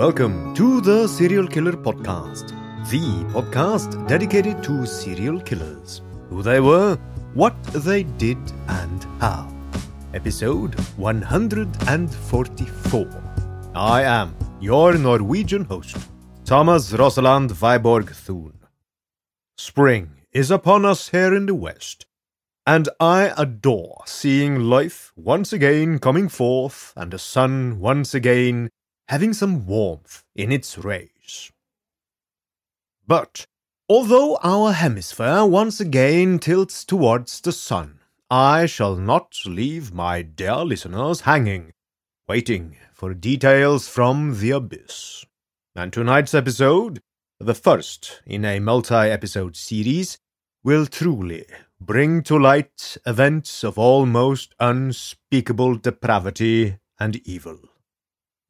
Welcome to the Serial Killer Podcast, the podcast dedicated to serial killers, who they were, what they did, and how. Episode 144. I am your Norwegian host, Thomas Rosaland Viborg Thun. Spring is upon us here in the West, and I adore seeing life once again coming forth and the sun once again having some warmth in its rays. But although our hemisphere once again tilts towards the sun, I shall not leave my dear listeners hanging, waiting for details from the abyss. And tonight's episode, the first in a multi episode series, will truly bring to light events of almost unspeakable depravity and evil.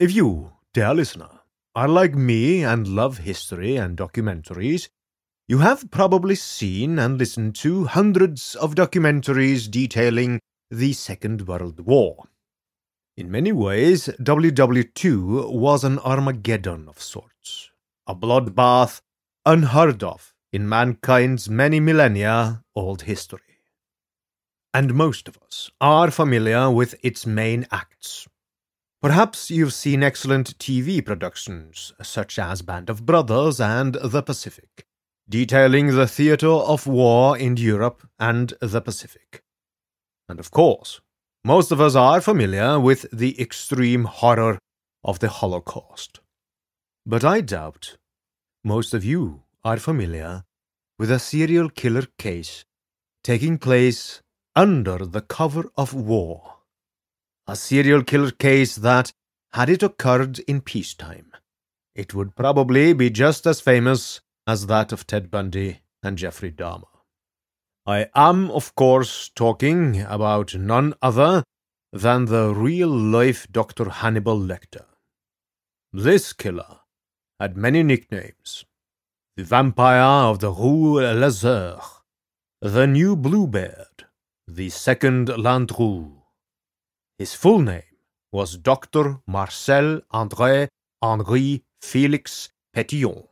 If you, dear listener, are like me and love history and documentaries, you have probably seen and listened to hundreds of documentaries detailing the Second World War. In many ways, WW2 was an Armageddon of sorts, a bloodbath unheard of in mankind's many millennia old history. And most of us are familiar with its main acts. Perhaps you've seen excellent TV productions, such as Band of Brothers and The Pacific, detailing the theatre of war in Europe and the Pacific. And of course, most of us are familiar with the extreme horror of the Holocaust. But I doubt most of you are familiar with a serial killer case taking place under the cover of war. A serial killer case that, had it occurred in peacetime, it would probably be just as famous as that of Ted Bundy and Jeffrey Dahmer. I am, of course, talking about none other than the real life Dr. Hannibal Lecter. This killer had many nicknames the vampire of the Rue Le Sueur, the new Bluebeard, the second Landru. His full name was Dr. Marcel André Henri Felix Petiot,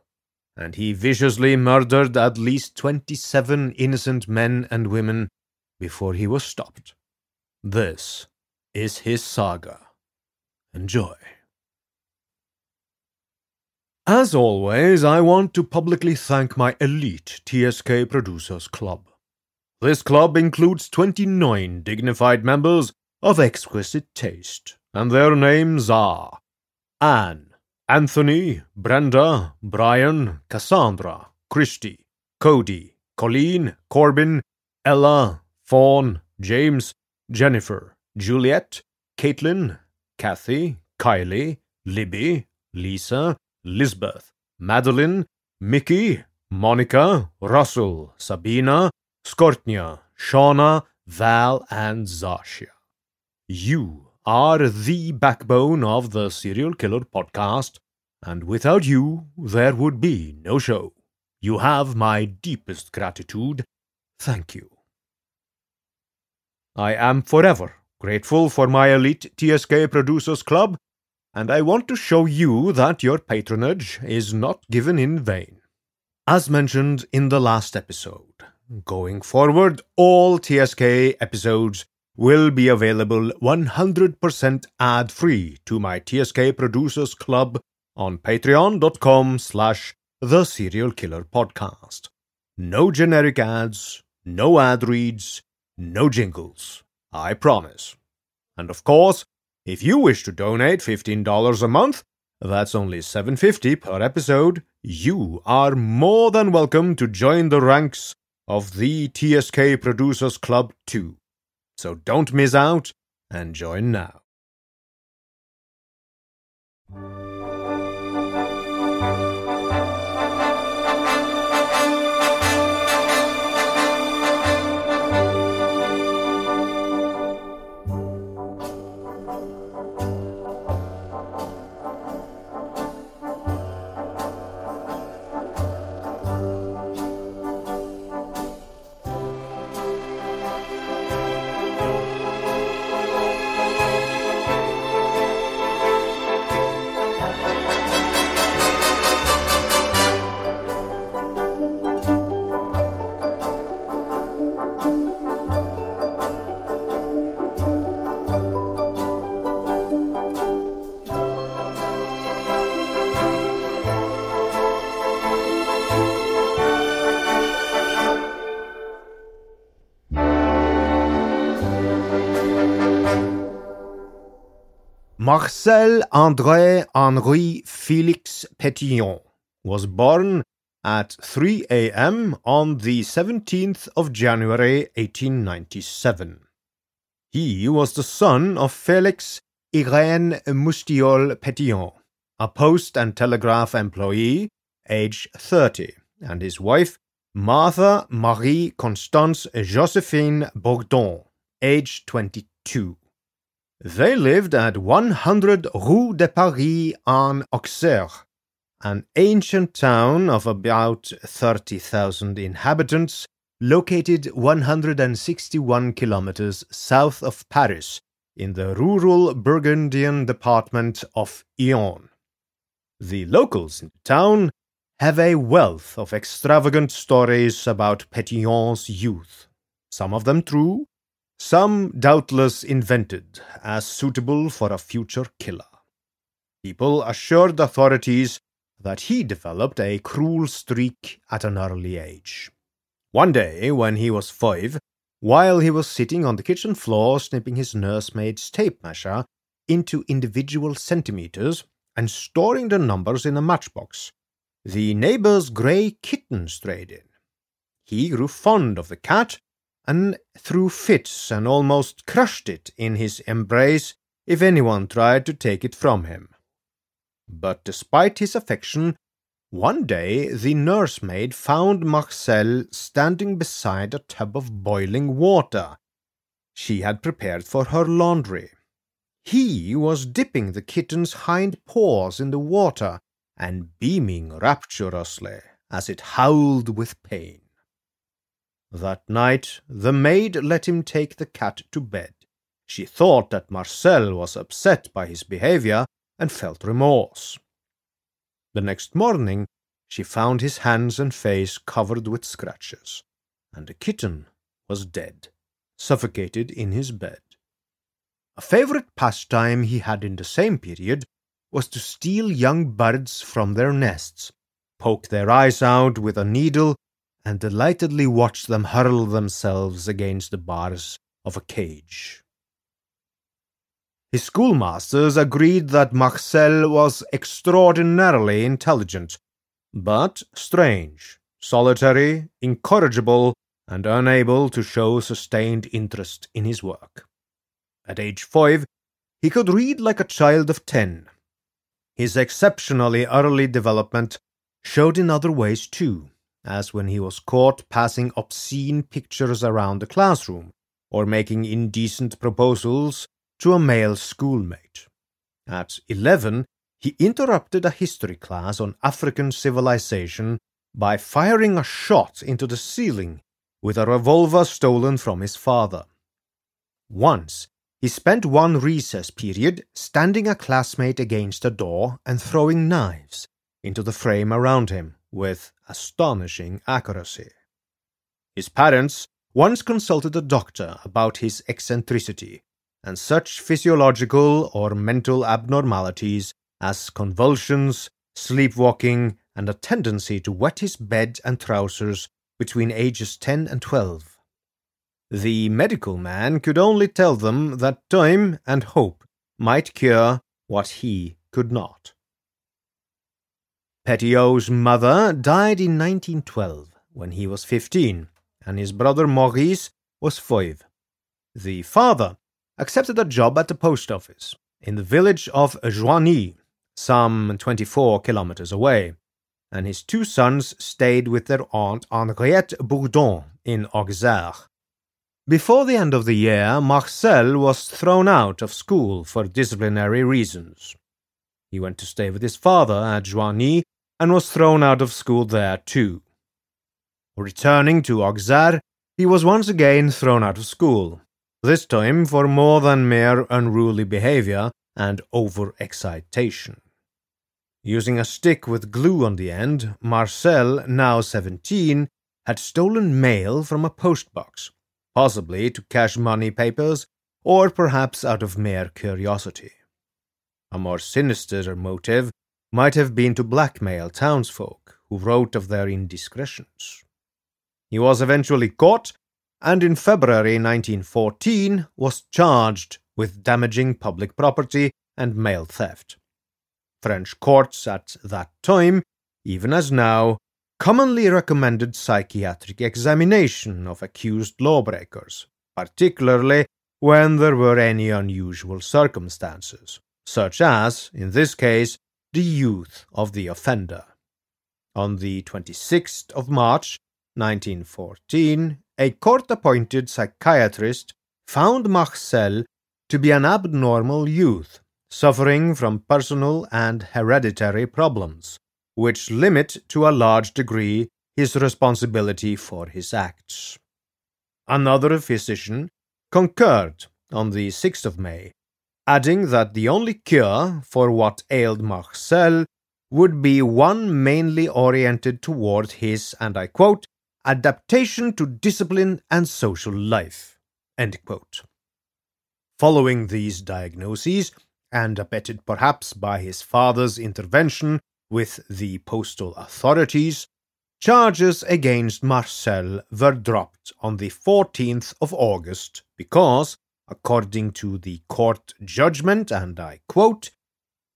and he viciously murdered at least 27 innocent men and women before he was stopped. This is his saga. Enjoy. As always, I want to publicly thank my elite TSK Producers Club. This club includes 29 dignified members of exquisite taste, and their names are Anne, Anthony, Brenda, Brian, Cassandra, Christy, Cody, Colleen, Corbin, Ella, Fawn, James, Jennifer, Juliet, Caitlin, Kathy, Kylie, Libby, Lisa, Lisbeth, Madeline, Mickey, Monica, Russell, Sabina, Skortnia, Shauna, Val, and Zasha. You are the backbone of the Serial Killer podcast, and without you, there would be no show. You have my deepest gratitude. Thank you. I am forever grateful for my elite TSK Producers Club, and I want to show you that your patronage is not given in vain. As mentioned in the last episode, going forward, all TSK episodes will be available 100% ad-free to my TSK Producers Club on patreon.com slash the serial killer podcast. No generic ads, no ad reads, no jingles. I promise. And of course, if you wish to donate $15 a month, that's only $7.50 per episode, you are more than welcome to join the ranks of the TSK Producers Club too. So don't miss out and join now. Marcel André Henri Felix Petiot was born at 3 a.m. on the 17th of January 1897. He was the son of Felix Irene Mustiol Petiot, a post and telegraph employee, age 30, and his wife Martha Marie Constance Josephine Bourdon, age 22. They lived at 100 Rue de Paris en Auxerre, an ancient town of about 30,000 inhabitants located 161 kilometers south of Paris in the rural Burgundian department of Yonne. The locals in the town have a wealth of extravagant stories about Petiot's youth, some of them true, some doubtless invented as suitable for a future killer. People assured authorities that he developed a cruel streak at an early age. One day, when he was five, while he was sitting on the kitchen floor snipping his nursemaid's tape measure into individual centimeters and storing the numbers in a matchbox, the neighbor's grey kitten strayed in. He grew fond of the cat and threw fits and almost crushed it in his embrace if anyone tried to take it from him. But despite his affection, one day the nursemaid found Marcel standing beside a tub of boiling water she had prepared for her laundry. He was dipping the kitten's hind paws in the water and beaming rapturously as it howled with pain. That night the maid let him take the cat to bed. She thought that Marcel was upset by his behavior and felt remorse. The next morning she found his hands and face covered with scratches, and the kitten was dead, suffocated in his bed. A favorite pastime he had in the same period was to steal young birds from their nests, poke their eyes out with a needle, and delightedly watched them hurl themselves against the bars of a cage. His schoolmasters agreed that Marcel was extraordinarily intelligent, but strange, solitary, incorrigible, and unable to show sustained interest in his work. At age five, he could read like a child of ten. His exceptionally early development showed in other ways too, as when he was caught passing obscene pictures around the classroom or making indecent proposals to a male schoolmate. At eleven, he interrupted a history class on African civilization by firing a shot into the ceiling with a revolver stolen from his father. Once, he spent one recess period standing a classmate against a door and throwing knives into the frame around him with astonishing accuracy. His parents once consulted a doctor about his eccentricity and such physiological or mental abnormalities as convulsions, sleepwalking, and a tendency to wet his bed and trousers between ages 10 and 12. The medical man could only tell them that time and hope might cure what he could not. Petiot's mother died in 1912 when he was 15, and his brother Maurice was 5. The father accepted a job at the post office in the village of Joigny, some 24 kilometers away, and his two sons stayed with their aunt Henriette Bourdon in Auxerre. Before the end of the year, Marcel was thrown out of school for disciplinary reasons. He went to stay with his father at Joigny and was thrown out of school there too. Returning to Auxerre, he was once again thrown out of school, this time for more than mere unruly behavior and over-excitation. Using a stick with glue on the end, Marcel, now seventeen, had stolen mail from a postbox, possibly to cash money papers, or perhaps out of mere curiosity. A more sinister motive might have been to blackmail townsfolk who wrote of their indiscretions. He was eventually caught, and in February 1914 was charged with damaging public property and mail theft. French courts at that time, even as now, commonly recommended psychiatric examination of accused lawbreakers, particularly when there were any unusual circumstances, such as, in this case, the youth of the offender. On the 26th of March, 1914, a court appointed psychiatrist found Marcel to be an abnormal youth suffering from personal and hereditary problems, which limit to a large degree his responsibility for his acts. Another physician concurred on the 6th of May, adding that the only cure for what ailed Marcel would be one mainly oriented toward his, and I quote, adaptation to discipline and social life. End quote. Following these diagnoses, and abetted perhaps by his father's intervention with the postal authorities, charges against Marcel were dropped on the 14th of August because, according to the court judgment, and I quote,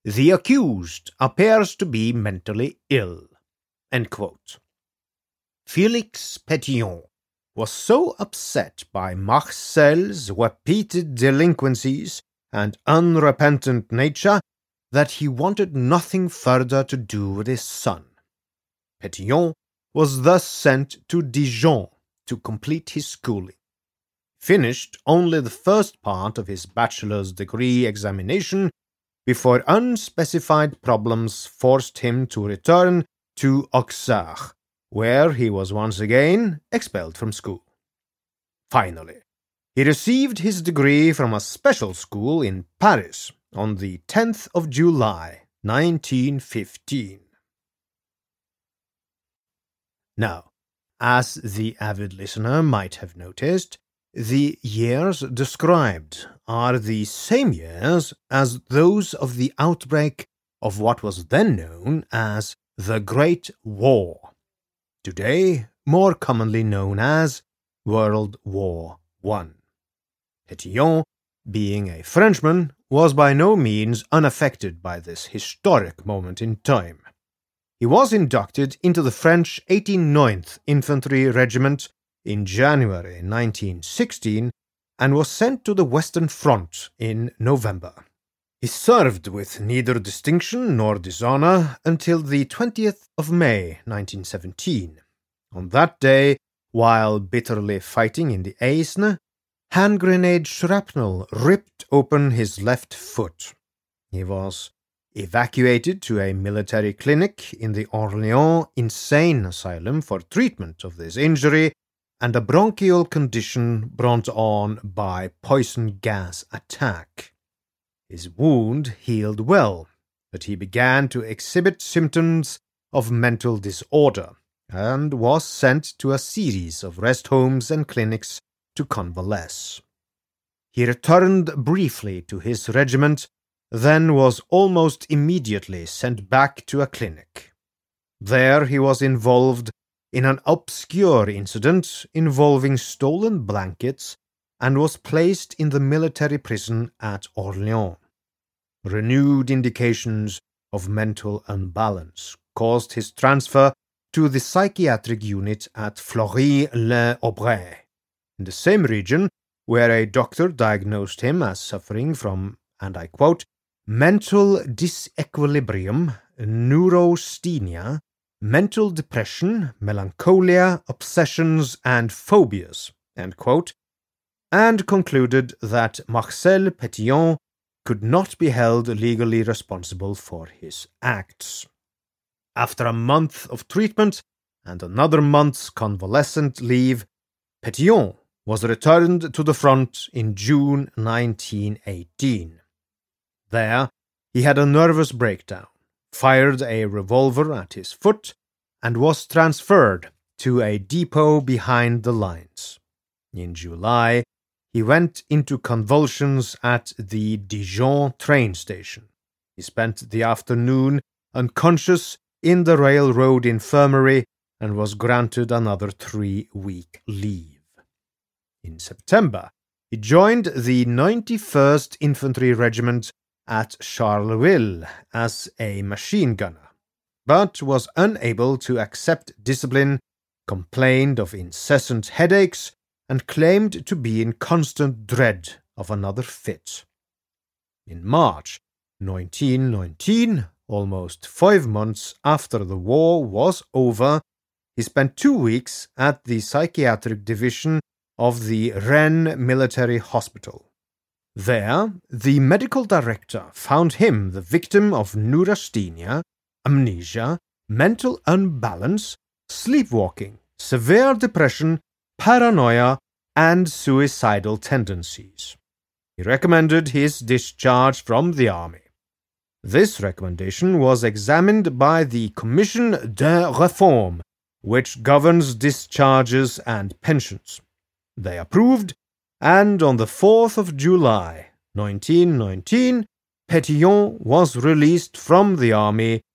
the accused appears to be mentally ill. Felix Petiot was so upset by Marcel's repeated delinquencies and unrepentant nature that he wanted nothing further to do with his son. Petiot was thus sent to Dijon to complete his schooling. Finished only the first part of his bachelor's degree examination before unspecified problems forced him to return to Auxerre, where he was once again expelled from school. Finally, he received his degree from a special school in Paris on the 10th of July, 1915. Now, as the avid listener might have noticed, the years described are the same years as those of the outbreak of what was then known as the Great War, today more commonly known as World War I. Petiot, being a Frenchman, was by no means unaffected by this historic moment in time. He was inducted into the French 89th Infantry Regiment in January 1916 and was sent to the Western Front in November. He served with neither distinction nor dishonor until the 20th of May 1917. On that day, while bitterly fighting in the Aisne, hand grenade shrapnel ripped open his left foot. He was evacuated to a military clinic in the Orléans Insane Asylum for treatment of this injury and a bronchial condition brought on by poison gas attack. His wound healed well, but he began to exhibit symptoms of mental disorder and was sent to a series of rest homes and clinics to convalesce. He returned briefly to his regiment, then was almost immediately sent back to a clinic. There he was involved in an obscure incident involving stolen blankets and was placed in the military prison at Orleans. Renewed indications of mental unbalance caused his transfer to the psychiatric unit at Fleury-les-Aubrais, in the same region where a doctor diagnosed him as suffering from, and I quote, mental disequilibrium, neurasthenia, mental depression, melancholia, obsessions, and phobias, and concluded that Marcel Petiot could not be held legally responsible for his acts. After a month of treatment and another month's convalescent leave, Petiot was returned to the front in June 1918. There, he had a nervous breakdown fired a revolver at his foot, and was transferred to a depot behind the lines. In July, he went into convulsions at the Dijon train station. He spent the afternoon unconscious in the railroad infirmary and was granted another three week leave. In September, he joined the 91st Infantry Regiment at Charleville as a machine gunner, but was unable to accept discipline, complained of incessant headaches, and claimed to be in constant dread of another fit. In March 1919, almost five months after the war was over, he spent two weeks at the psychiatric division of the Rennes Military Hospital. There, the medical director found him the victim of neurasthenia, amnesia, mental unbalance, sleepwalking, severe depression, paranoia, and suicidal tendencies. He recommended his discharge from the army. This recommendation was examined by the Commission de Réforme, which governs discharges and pensions. They approved and on the 4th of July 1919, Petiot was released from the army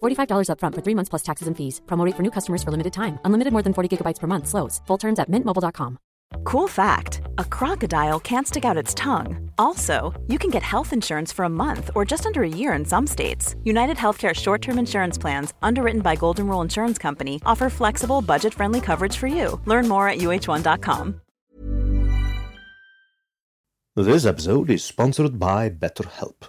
$45 upfront for three months plus taxes and fees. Promote for new customers for limited time. Unlimited more than 40 gigabytes per month. Slows. Full terms at mintmobile.com. Cool fact a crocodile can't stick out its tongue. Also, you can get health insurance for a month or just under a year in some states. United Healthcare short term insurance plans, underwritten by Golden Rule Insurance Company, offer flexible, budget friendly coverage for you. Learn more at uh1.com. This episode is sponsored by BetterHelp.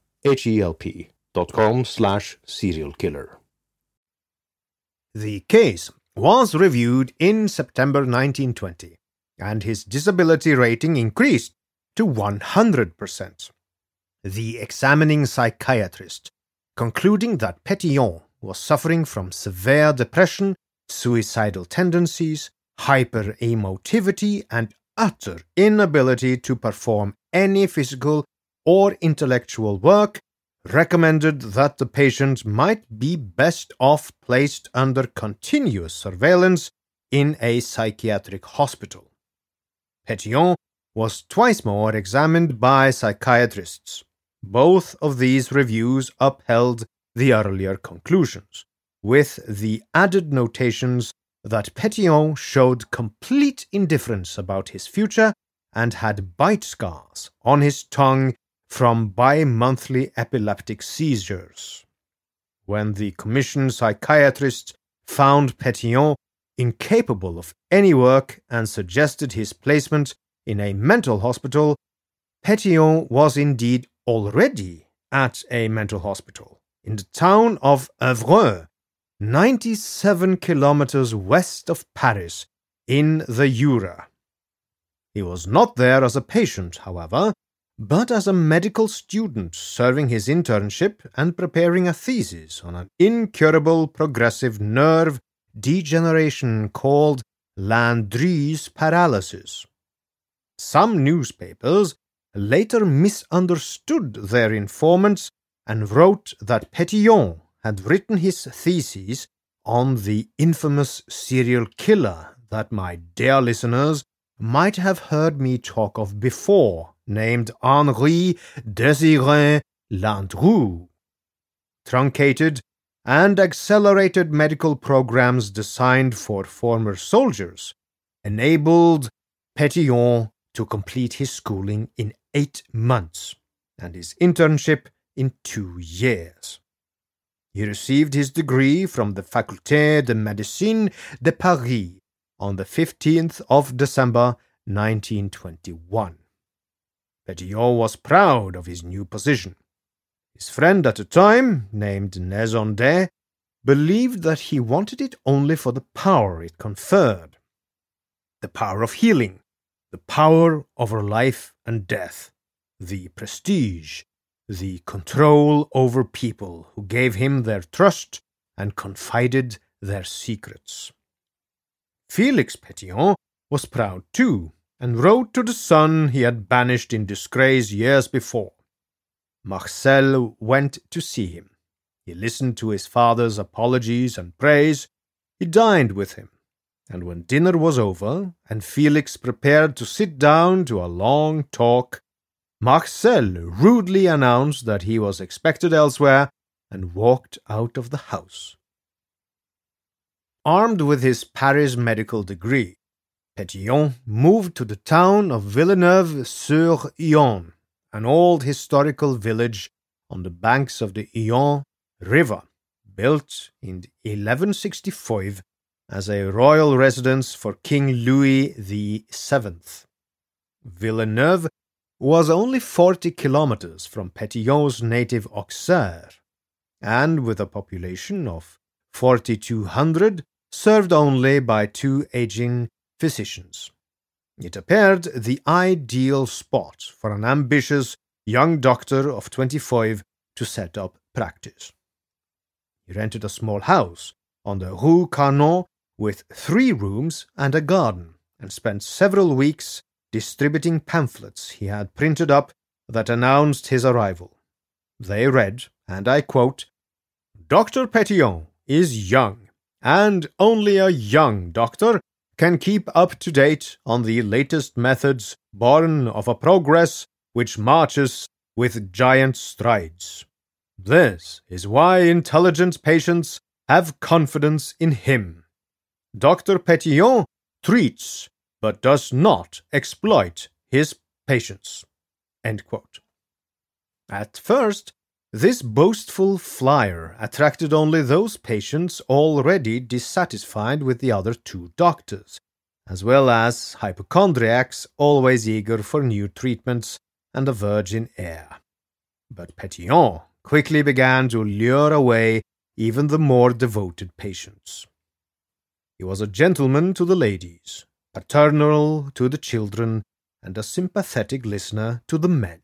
H-E-L-P dot com slash serialkiller. The case was reviewed in September 1920, and his disability rating increased to 100%. The examining psychiatrist, concluding that Petiot was suffering from severe depression, suicidal tendencies, hyperemotivity, and utter inability to perform any physical or intellectual work, recommended that the patient might be best off placed under continuous surveillance in a psychiatric hospital. Petiot was twice more examined by psychiatrists. Both of these reviews upheld the earlier conclusions, with the added notations that Petiot showed complete indifference about his future and had bite scars on his tongue from bi monthly epileptic seizures. When the commission psychiatrists found Petiot incapable of any work and suggested his placement in a mental hospital, Petiot was indeed already at a mental hospital in the town of Evreux 97 kilometers west of Paris, in the Jura. He was not there as a patient, however, but as a medical student serving his internship and preparing a thesis on an incurable progressive nerve degeneration called Landry's paralysis. Some newspapers later misunderstood their informants and wrote that Petiot had written his thesis on the infamous serial killer that my dear listeners might have heard me talk of before, named Henri Désiré Landru. Truncated and accelerated medical programs designed for former soldiers enabled Petiot to complete his schooling in eight months and his internship in two years. He received his degree from the Faculté de Médecine de Paris on the 15th of December 1921. Petiot was proud of his new position. His friend at the time, named Nezondet, believed that he wanted it only for the power it conferred the power of healing, the power over life and death, the prestige the control over people who gave him their trust and confided their secrets. Felix Petiot was proud too, and wrote to the son he had banished in disgrace years before. Marcel went to see him. He listened to his father's apologies and praise. He dined with him. And when dinner was over, and Felix prepared to sit down to a long talk, Marcel rudely announced that he was expected elsewhere and walked out of the house. Armed with his Paris medical degree, Petiot moved to the town of Villeneuve-sur-Yonne, an old historical village on the banks of the Yonne River, built in 1165 as a royal residence for King Louis VII. Villeneuve was only 40 kilometers from Petiot's native Auxerre, and with a population of 4,200, served only by two aging physicians. It appeared the ideal spot for an ambitious young doctor of 25 to set up practice. He rented a small house on the Rue Carnot with three rooms and a garden, and spent several weeks distributing pamphlets he had printed up that announced his arrival. They read, and I quote, Dr. Petiot is young, and only a young doctor can keep up to date on the latest methods born of a progress which marches with giant strides. This is why intelligent patients have confidence in him. Dr. Petiot treats, but does not exploit his patients. At first, this boastful flyer attracted only those patients already dissatisfied with the other two doctors, as well as hypochondriacs always eager for new treatments and a virgin air. But Petiot quickly began to lure away even the more devoted patients. He was a gentleman to the ladies, paternal to the children, and a sympathetic listener to the men.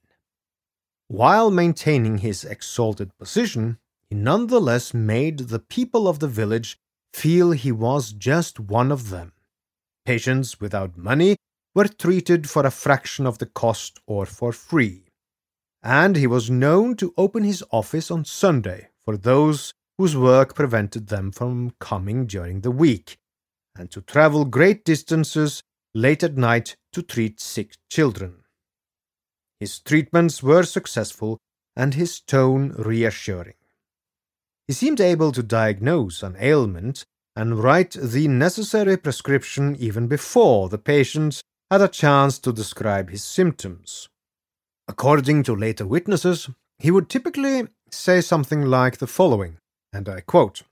While maintaining his exalted position, he nonetheless made the people of the village feel he was just one of them. Patients without money were treated for a fraction of the cost or for free. And he was known to open his office on Sunday for those whose work prevented them from coming during the week, and to travel great distances late at night to treat sick children. His treatments were successful and his tone reassuring. He seemed able to diagnose an ailment and write the necessary prescription even before the patient had a chance to describe his symptoms. According to later witnesses, he would typically say something like the following, and I quote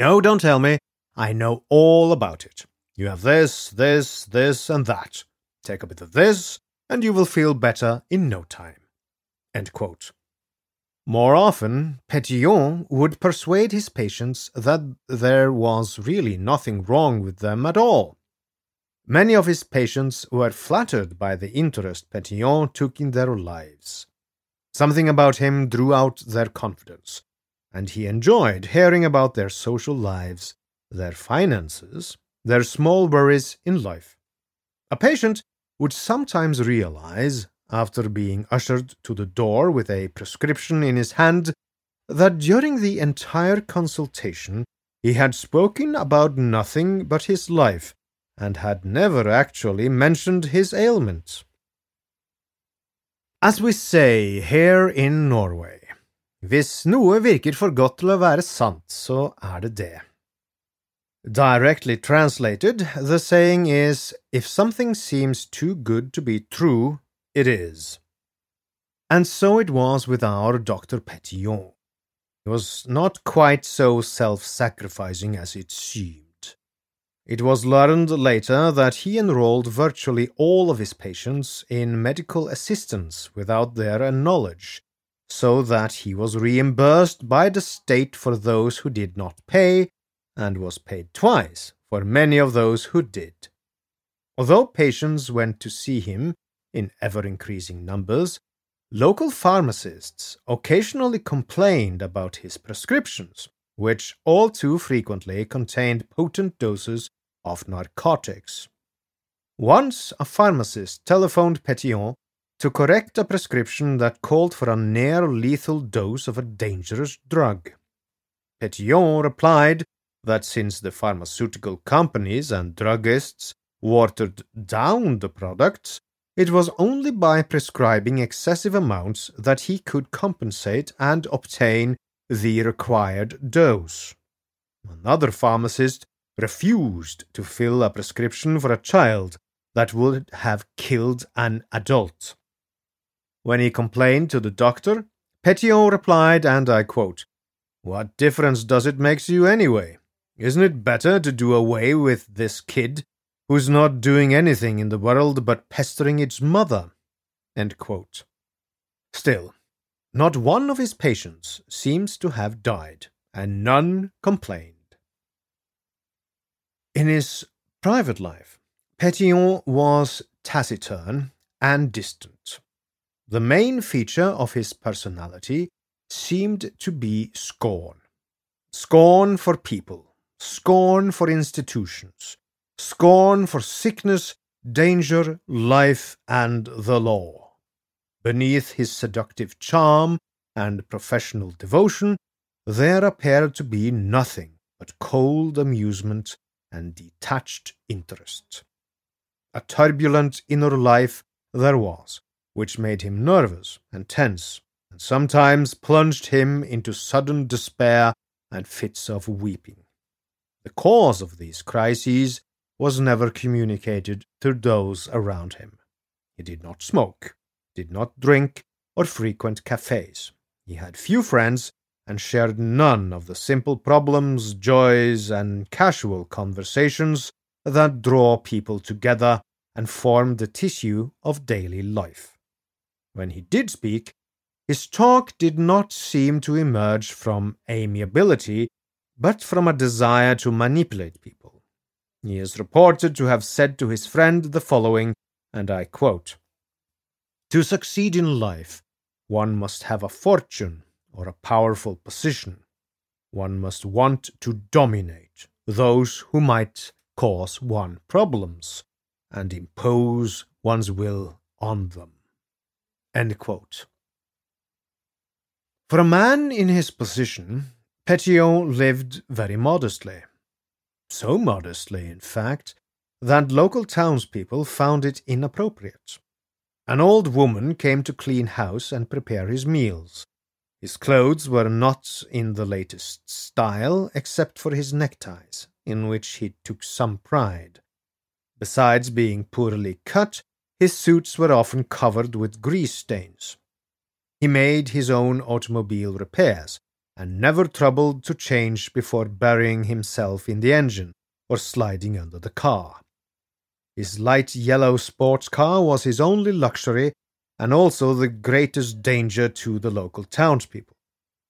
No, don't tell me. I know all about it. You have this, this, this, and that. Take a bit of this, and you will feel better in no time. More often, Petiot would persuade his patients that there was really nothing wrong with them at all. Many of his patients were flattered by the interest Petiot took in their lives. Something about him drew out their confidence, and he enjoyed hearing about their social lives, their finances, their small worries in life. A patient would sometimes realize, after being ushered to the door with a prescription in his hand, that during the entire consultation he had spoken about nothing but his life, and had never actually mentioned his ailment. As we say here in Norway, hvis noe virker for godt til å være sant, så er det det. Directly translated, the saying is if something seems too good to be true, it is. And so it was with our Dr. Petiot. He was not quite so self sacrificing as it seemed. It was learned later that he enrolled virtually all of his patients in medical assistance without their knowledge, so that he was reimbursed by the state for those who did not pay and was paid twice for many of those who did. Although patients went to see him in ever increasing numbers, local pharmacists occasionally complained about his prescriptions, which all too frequently contained potent doses of narcotics. Once a pharmacist telephoned Petiot to correct a prescription that called for a near lethal dose of a dangerous drug. Petiot replied that since the pharmaceutical companies and druggists watered down the products, it was only by prescribing excessive amounts that he could compensate and obtain the required dose. Another pharmacist refused to fill a prescription for a child that would have killed an adult. When he complained to the doctor, Petiot replied, and I quote, What difference does it make to you anyway? Isn't it better to do away with this kid who's not doing anything in the world but pestering its mother? Still, not one of his patients seems to have died, and none complained. In his private life, Petiot was taciturn and distant. The main feature of his personality seemed to be scorn. Scorn for people, scorn for institutions, scorn for sickness, danger, life, and the law. Beneath his seductive charm and professional devotion, there appeared to be nothing but cold amusement and detached interest. A turbulent inner life there was, which made him nervous and tense, and sometimes plunged him into sudden despair and fits of weeping. The cause of these crises was never communicated to those around him. He did not smoke, did not drink, or frequent cafes. He had few friends and shared none of the simple problems, joys, and casual conversations that draw people together and form the tissue of daily life. When he did speak, his talk did not seem to emerge from amiability, but from a desire to manipulate people. He is reported to have said to his friend the following, and I quote To succeed in life, one must have a fortune or a powerful position. One must want to dominate those who might cause one problems and impose one's will on them. For a man in his position, Petiot lived very modestly. So modestly, in fact, that local townspeople found it inappropriate. An old woman came to clean house and prepare his meals. His clothes were not in the latest style, except for his neckties, in which he took some pride. Besides being poorly cut, his suits were often covered with grease stains. He made his own automobile repairs, and never troubled to change before burying himself in the engine or sliding under the car. His light yellow sports car was his only luxury and also the greatest danger to the local townspeople.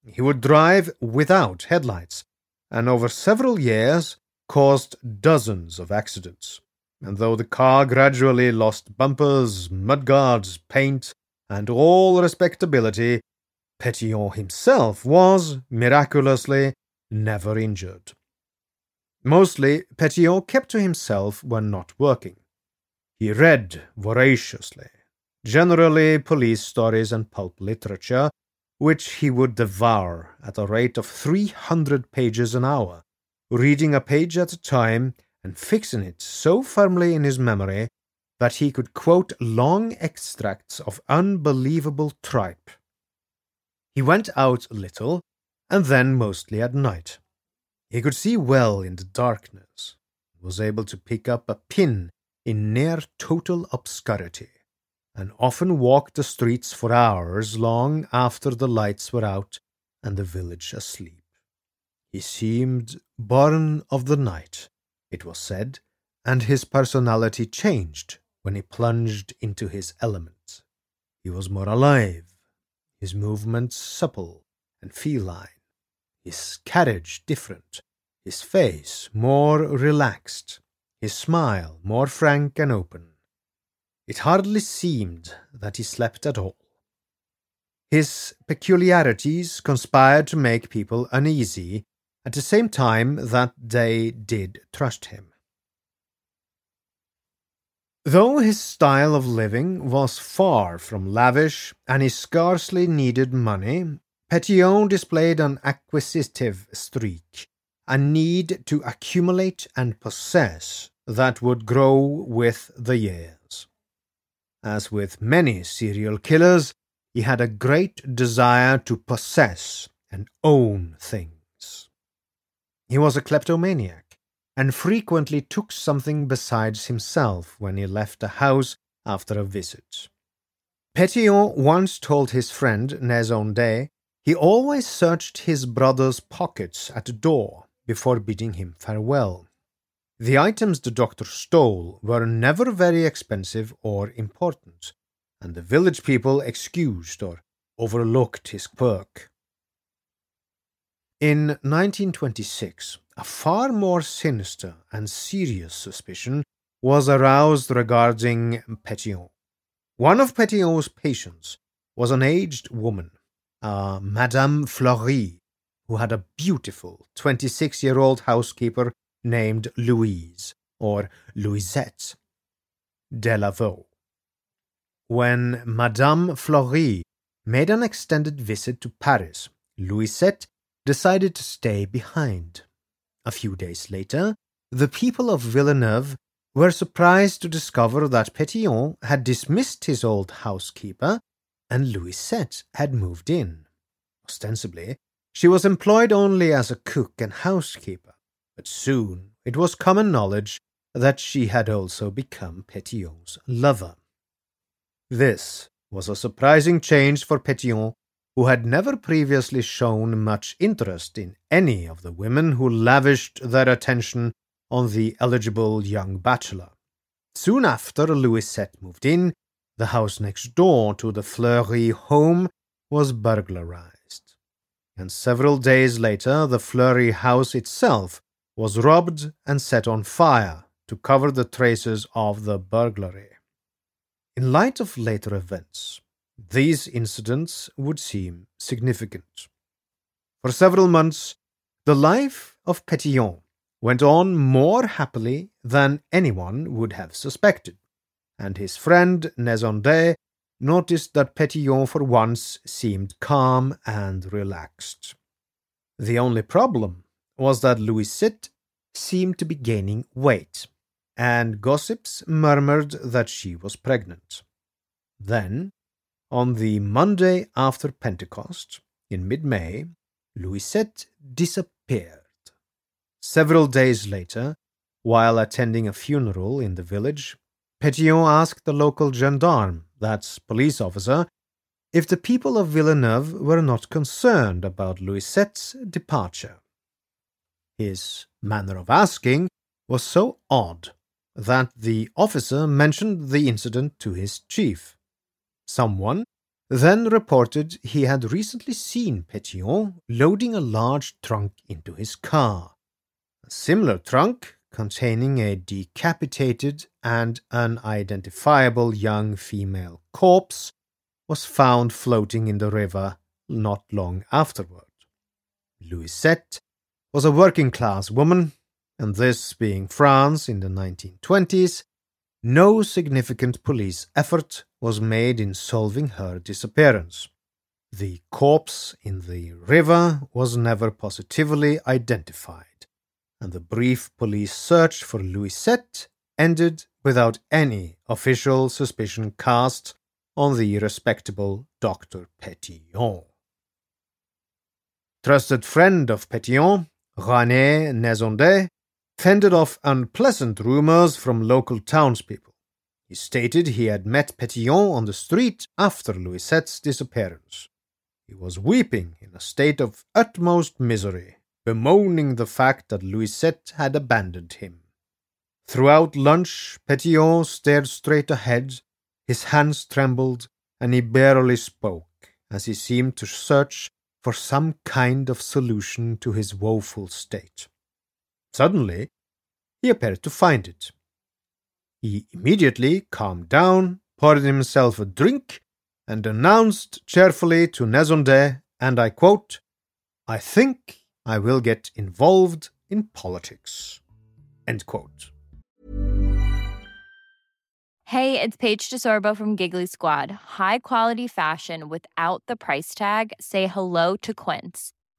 He would drive without headlights, and over several years caused dozens of accidents. And though the car gradually lost bumpers, mudguards, paint, and all respectability, Petiot himself was, miraculously, never injured. Mostly, Petiot kept to himself when not working. He read voraciously, generally police stories and pulp literature, which he would devour at a rate of 300 pages an hour, reading a page at a time and fixing it so firmly in his memory that he could quote long extracts of unbelievable tripe. He went out a little, and then mostly at night. He could see well in the darkness, was able to pick up a pin in near total obscurity and often walked the streets for hours long after the lights were out and the village asleep. He seemed born of the night, it was said, and his personality changed when he plunged into his element. He was more alive, his movements supple and feline, his carriage different, his face more relaxed, his smile more frank and open. It hardly seemed that he slept at all. His peculiarities conspired to make people uneasy at the same time that they did trust him. Though his style of living was far from lavish and he scarcely needed money, Petiot displayed an acquisitive streak, a need to accumulate and possess that would grow with the years. As with many serial killers, he had a great desire to possess and own things. He was a kleptomaniac and frequently took something besides himself when he left a house after a visit. Petiot once told his friend Nezondet he always searched his brother's pockets at the door before bidding him farewell. The items the doctor stole were never very expensive or important, and the village people excused or overlooked his quirk. In 1926, a far more sinister and serious suspicion was aroused regarding Petiot. One of Petiot's patients was an aged woman, a Madame Fleury, who had a beautiful 26 year old housekeeper named Louise, or Louisette, Delavaux. When Madame Fleury made an extended visit to Paris, Louisette decided to stay behind. A few days later, the people of Villeneuve were surprised to discover that Petiot had dismissed his old housekeeper and Louisette had moved in. Ostensibly, she was employed only as a cook and housekeeper, but soon it was common knowledge that she had also become Petiot's lover. This was a surprising change for Petiot, who had never previously shown much interest in any of the women who lavished their attention on the eligible young bachelor. Soon after Louisette moved in, the house next door to the Fleury home was burglarized. And several days later, the Fleury house itself was robbed and set on fire to cover the traces of the burglary. In light of later events, these incidents would seem significant. For several months, the life of Petiot went on more happily than anyone would have suspected, and his friend Nezondet noticed that Petiot for once seemed calm and relaxed. The only problem was that Louisette seemed to be gaining weight, and gossips murmured that she was pregnant. Then, on the Monday after Pentecost, in mid May, Louisette disappeared. Several days later, while attending a funeral in the village, Petiot asked the local gendarme, that's police officer, if the people of Villeneuve were not concerned about Louisette's departure. His manner of asking was so odd that the officer mentioned the incident to his chief. Someone then reported he had recently seen Petiot loading a large trunk into his car. A similar trunk, containing a decapitated and unidentifiable young female corpse, was found floating in the river not long afterward. Louisette was a working class woman, and this being France in the 1920s, no significant police effort was made in solving her disappearance. The corpse in the river was never positively identified, and the brief police search for Louisette ended without any official suspicion cast on the respectable Dr. Petiot. Trusted friend of Petiot, René Nezondet, fended off unpleasant rumors from local townspeople. He stated he had met Petiot on the street after Louisette's disappearance. He was weeping in a state of utmost misery, bemoaning the fact that Louisette had abandoned him. Throughout lunch, Petiot stared straight ahead, his hands trembled, and he barely spoke, as he seemed to search for some kind of solution to his woeful state. Suddenly, he appeared to find it. He immediately calmed down, poured himself a drink, and announced cheerfully to Nezondet, and I quote, I think I will get involved in politics. End quote. Hey, it's Paige DeSorbo from Giggly Squad. High quality fashion without the price tag? Say hello to Quince.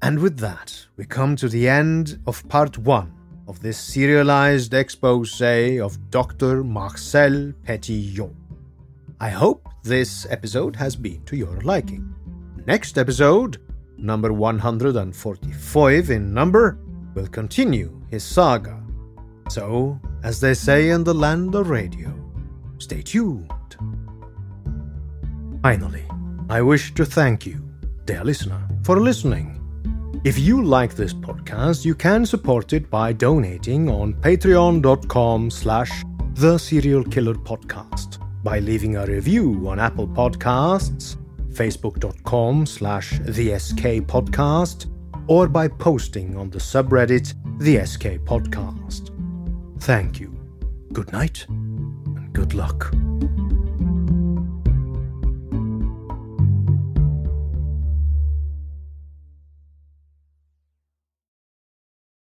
And with that, we come to the end of part one of this serialized expose of Dr. Marcel Petiot. I hope this episode has been to your liking. Next episode, number 145 in number, will continue his saga. So, as they say in the land of radio, stay tuned. Finally, I wish to thank you, dear listener, for listening. If you like this podcast, you can support it by donating on patreon.com slash The Serial Killer Podcast by leaving a review on Apple Podcasts, facebook.com slash the SK Podcast, or by posting on the subreddit the SK Podcast. Thank you. Good night and good luck.